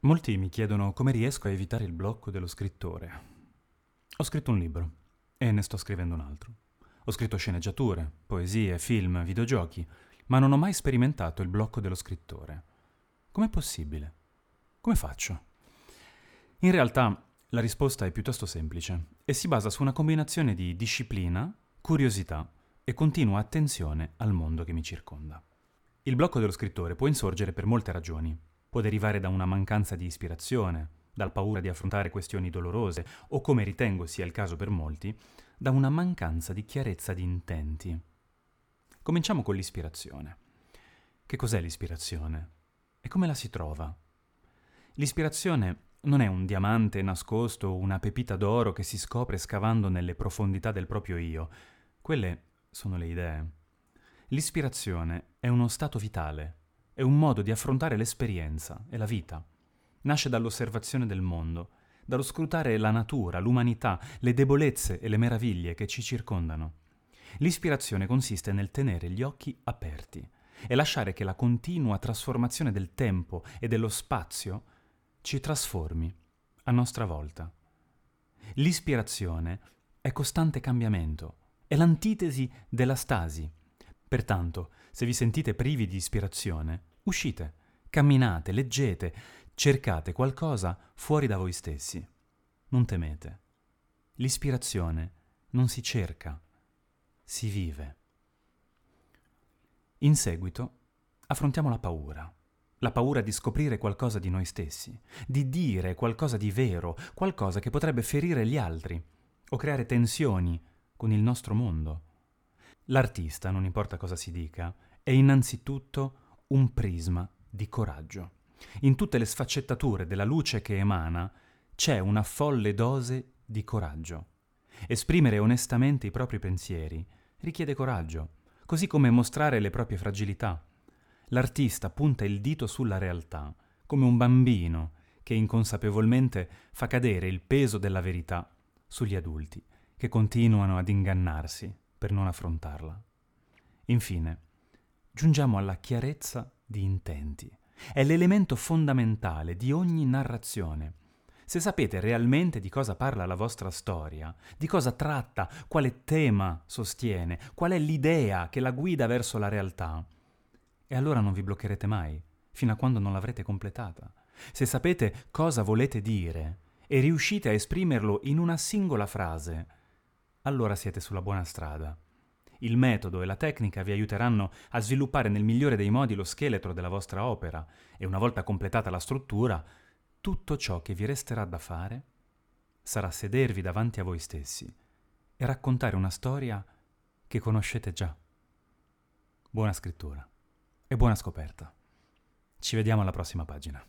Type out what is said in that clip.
Molti mi chiedono come riesco a evitare il blocco dello scrittore. Ho scritto un libro e ne sto scrivendo un altro. Ho scritto sceneggiature, poesie, film, videogiochi, ma non ho mai sperimentato il blocco dello scrittore. Com'è possibile? Come faccio? In realtà la risposta è piuttosto semplice e si basa su una combinazione di disciplina, curiosità e continua attenzione al mondo che mi circonda. Il blocco dello scrittore può insorgere per molte ragioni può derivare da una mancanza di ispirazione, dal paura di affrontare questioni dolorose o, come ritengo sia il caso per molti, da una mancanza di chiarezza di intenti. Cominciamo con l'ispirazione. Che cos'è l'ispirazione? E come la si trova? L'ispirazione non è un diamante nascosto o una pepita d'oro che si scopre scavando nelle profondità del proprio io. Quelle sono le idee. L'ispirazione è uno stato vitale, è un modo di affrontare l'esperienza e la vita. Nasce dall'osservazione del mondo, dallo scrutare la natura, l'umanità, le debolezze e le meraviglie che ci circondano. L'ispirazione consiste nel tenere gli occhi aperti e lasciare che la continua trasformazione del tempo e dello spazio ci trasformi a nostra volta. L'ispirazione è costante cambiamento, è l'antitesi della stasi. Pertanto, se vi sentite privi di ispirazione, uscite, camminate, leggete, cercate qualcosa fuori da voi stessi. Non temete. L'ispirazione non si cerca, si vive. In seguito affrontiamo la paura. La paura di scoprire qualcosa di noi stessi, di dire qualcosa di vero, qualcosa che potrebbe ferire gli altri o creare tensioni con il nostro mondo. L'artista, non importa cosa si dica, è innanzitutto un prisma di coraggio. In tutte le sfaccettature della luce che emana c'è una folle dose di coraggio. Esprimere onestamente i propri pensieri richiede coraggio, così come mostrare le proprie fragilità. L'artista punta il dito sulla realtà, come un bambino che inconsapevolmente fa cadere il peso della verità sugli adulti, che continuano ad ingannarsi per non affrontarla. Infine, giungiamo alla chiarezza di intenti. È l'elemento fondamentale di ogni narrazione. Se sapete realmente di cosa parla la vostra storia, di cosa tratta, quale tema sostiene, qual è l'idea che la guida verso la realtà, e allora non vi bloccherete mai, fino a quando non l'avrete completata. Se sapete cosa volete dire e riuscite a esprimerlo in una singola frase, allora siete sulla buona strada. Il metodo e la tecnica vi aiuteranno a sviluppare nel migliore dei modi lo scheletro della vostra opera e una volta completata la struttura, tutto ciò che vi resterà da fare sarà sedervi davanti a voi stessi e raccontare una storia che conoscete già. Buona scrittura e buona scoperta. Ci vediamo alla prossima pagina.